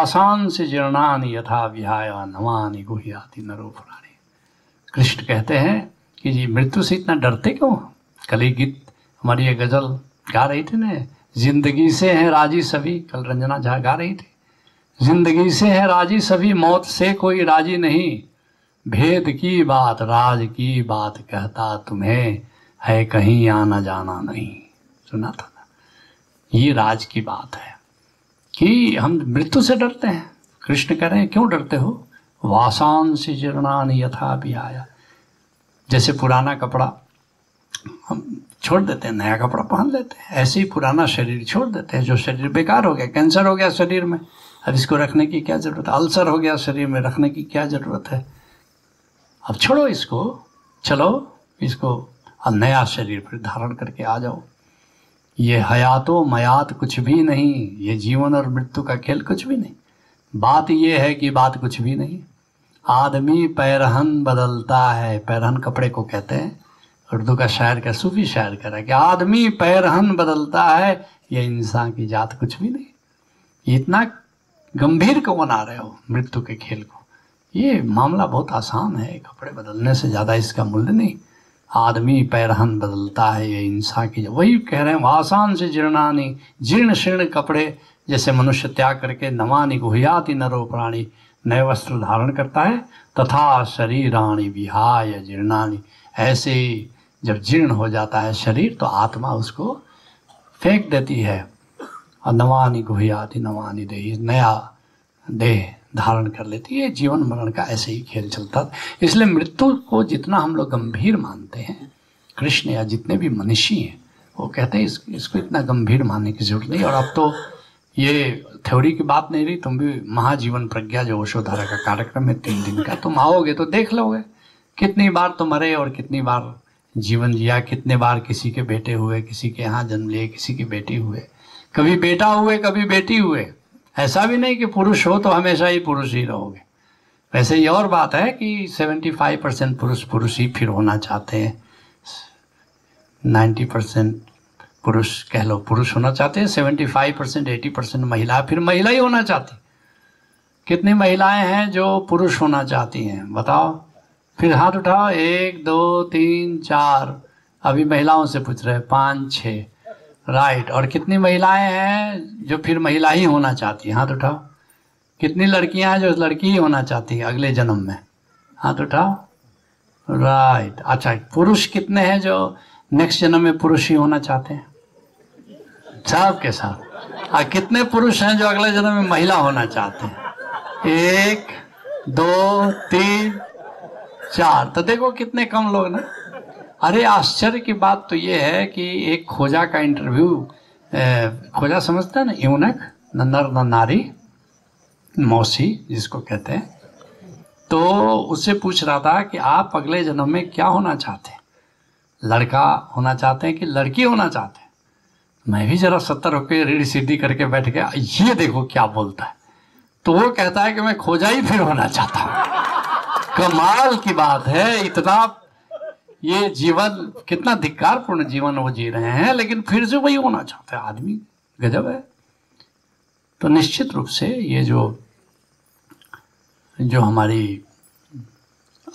वासान से जीर्णानि यथा विहाय नवानि गुहियाति नरोपराणी कृष्ण कहते हैं कि जी, मृत्यु से इतना डरते क्यों? कली गीत, हमारी ये गज़ल गा रही थी ना, ज़िंदगी से है राज़ी सभी, कल रंजना झा गा रही थी। ज़िंदगी से है राज़ी सभी, मौत से कोई राज़ी नहीं। भेद की बात, राज की बात कहता तुम्हें, है कहीं आना जाना नहीं। सुना था ना? ये राज की बात है। कि हम मृत्यु से डरते हैं। कृष्ण कह रहे हैं, क्यों डरते हो? वासान से जीर्णान यथा भी आया जैसे पुराना कपड़ा हम छोड़ देते हैं, नया कपड़ा पहन लेते हैं। ऐसे ही पुराना शरीर छोड़ देते हैं, जो शरीर बेकार हो गया, कैंसर हो गया शरीर में। अब इसको रखने की क्या ज़रूरत है? अल्सर हो गया शरीर में, रखने की क्या ज़रूरत है? अब छोड़ो इसको, चलो इसको नया शरीर फिर धारण करके आ जाओ। ये हयातो मयात कुछ भी नहीं, ये जीवन और मृत्यु का खेल कुछ भी नहीं। बात ये है कि बात कुछ भी नहीं। आदमी पैरहन बदलता है, पैरहन कपड़े को कहते हैं। उर्दू का शायर का सूफी शायर कह रहा है कि आदमी पैरहन बदलता है, ये इंसान की जात कुछ भी नहीं। इतना गंभीर क्यों बना रहे हो मृत्यु के खेल को? ये मामला बहुत आसान है, कपड़े बदलने से ज़्यादा इसका मूल्य नहीं। आदमी पैरहन बदलता है, ये इंसान की वही कह रहे हैं आसान से जीर्णानी जीर्ण शीर्ण कपड़े जैसे मनुष्य त्याग करके नवानी गुहियाति नरो प्राणी नए वस्त्र धारण करता है, तथा शरीराणी विहाय जीर्णानी ऐसे जब जीर्ण हो जाता है शरीर तो आत्मा उसको फेंक देती है। और नवानी गुहियाति, नवानी देह, नया देह। धारण कर लेती है जीवन मरण का ऐसे ही खेल चलता था इसलिए मृत्यु को जितना हम लोग गंभीर मानते हैं कृष्ण या जितने भी मनुष्य हैं वो कहते हैं इस, इसको इतना गंभीर मानने की ज़रूरत नहीं। और अब तो ये थ्योरी की बात नहीं रही तुम भी महाजीवन प्रज्ञा जो ओशोधारा का कार्यक्रम है तीन दिन का तुम आओगे तो देख लोगे कितनी बार तुम मरे और कितनी बार जीवन जिया कितने बार किसी के बेटे हुए किसी के यहाँ जन्म लिए किसी की बेटी हुए। कभी बेटा हुए कभी बेटी हुए। ऐसा भी नहीं कि पुरुष हो तो हमेशा ही पुरुष ही रहोगे। वैसे ये और बात है कि 75 परसेंट पुरुष पुरुष ही फिर होना चाहते हैं। 90 परसेंट पुरुष कह लो पुरुष होना चाहते हैं 75 परसेंट, एटी परसेंट महिला फिर महिला ही होना चाहती। कितनी महिलाएँ हैं जो पुरुष होना चाहती हैं, बताओ। फिर हाथ उठाओ, एक, दो, तीन, चार। अभी महिलाओं से पूछ रहे पाँच छः राइट और कितनी महिलाएँ हैं जो फिर महिला ही होना चाहती हैं? हाथ उठाओ। कितनी लड़कियाँ हैं जो लड़की ही होना चाहती है अगले जन्म में? हाथ उठाओ। राइट अच्छा पुरुष कितने हैं जो नेक्स्ट जन्म में पुरुष ही होना चाहते हैं? सब के साथ। और कितने पुरुष हैं जो अगले जन्म में महिला होना चाहते हैं? एक, दो, तीन, चार। तो देखो कितने कम लोग ना। अरे आश्चर्य की बात तो ये है कि एक खोजा का इंटरव्यू खोजा समझता ना यूनक नर न नारी मौसी, जिसको कहते हैं। तो उससे पूछ रहा था कि आप अगले जन्म में क्या होना चाहते हैं? लड़का होना चाहते हैं कि लड़की होना चाहते हैं? मैं भी जरा सत्तर होकर रीढ़ सीढ़ी करके बैठ गया, ये देखो क्या बोलता है। तो वो कहता है कि मैं खोजा ही फिर होना चाहता हूँ। कमाल की बात है, इतना ये जीवन कितना धिक्कारपूर्ण जीवन वो जी रहे हैं, लेकिन फिर से वही होना चाहते हैं आदमी। गजब है। तो निश्चित रूप से ये जो जो हमारी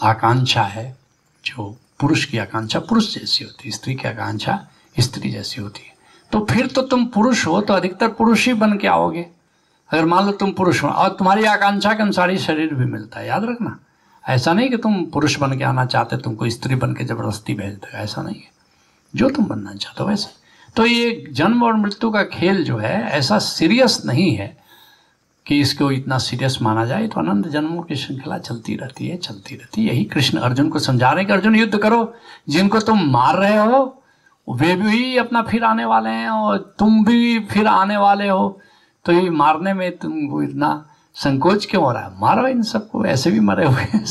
आकांक्षा है, जो पुरुष की आकांक्षा, पुरुष जैसी होती है, स्त्री की आकांक्षा स्त्री जैसी होती है। तो फिर तो तुम पुरुष हो तो अधिकतर पुरुष ही बन के आओगे। अगर मान लो तुम पुरुष हो, और तुम्हारी आकांक्षा के अनुसार ही शरीर भी मिलता है, याद रखना। ऐसा नहीं कि तुम पुरुष बन के आना चाहते, तुमको स्त्री बन के ज़बरदस्ती भेज दे, ऐसा नहीं है। जो तुम बनना चाहते हो वैसे। तो ये जन्म और मृत्यु का खेल जो है, ऐसा सीरियस नहीं है कि इसको इतना सीरियस माना जाए तो अनंत जन्मों की श्रृंखला चलती रहती है, चलती रहती है। यही कृष्ण अर्जुन को समझा रहे हैं कि, अर्जुन, युद्ध करो। जिनको तुम मार रहे हो, वे भी अपना फिर आने वाले हैं और तुम भी फिर आने वाले हो। तो ये मारने में तुमको इतना संकोच क्यों हो रहा है? मारो इन सबको ऐसे भी मरे हुए हैं।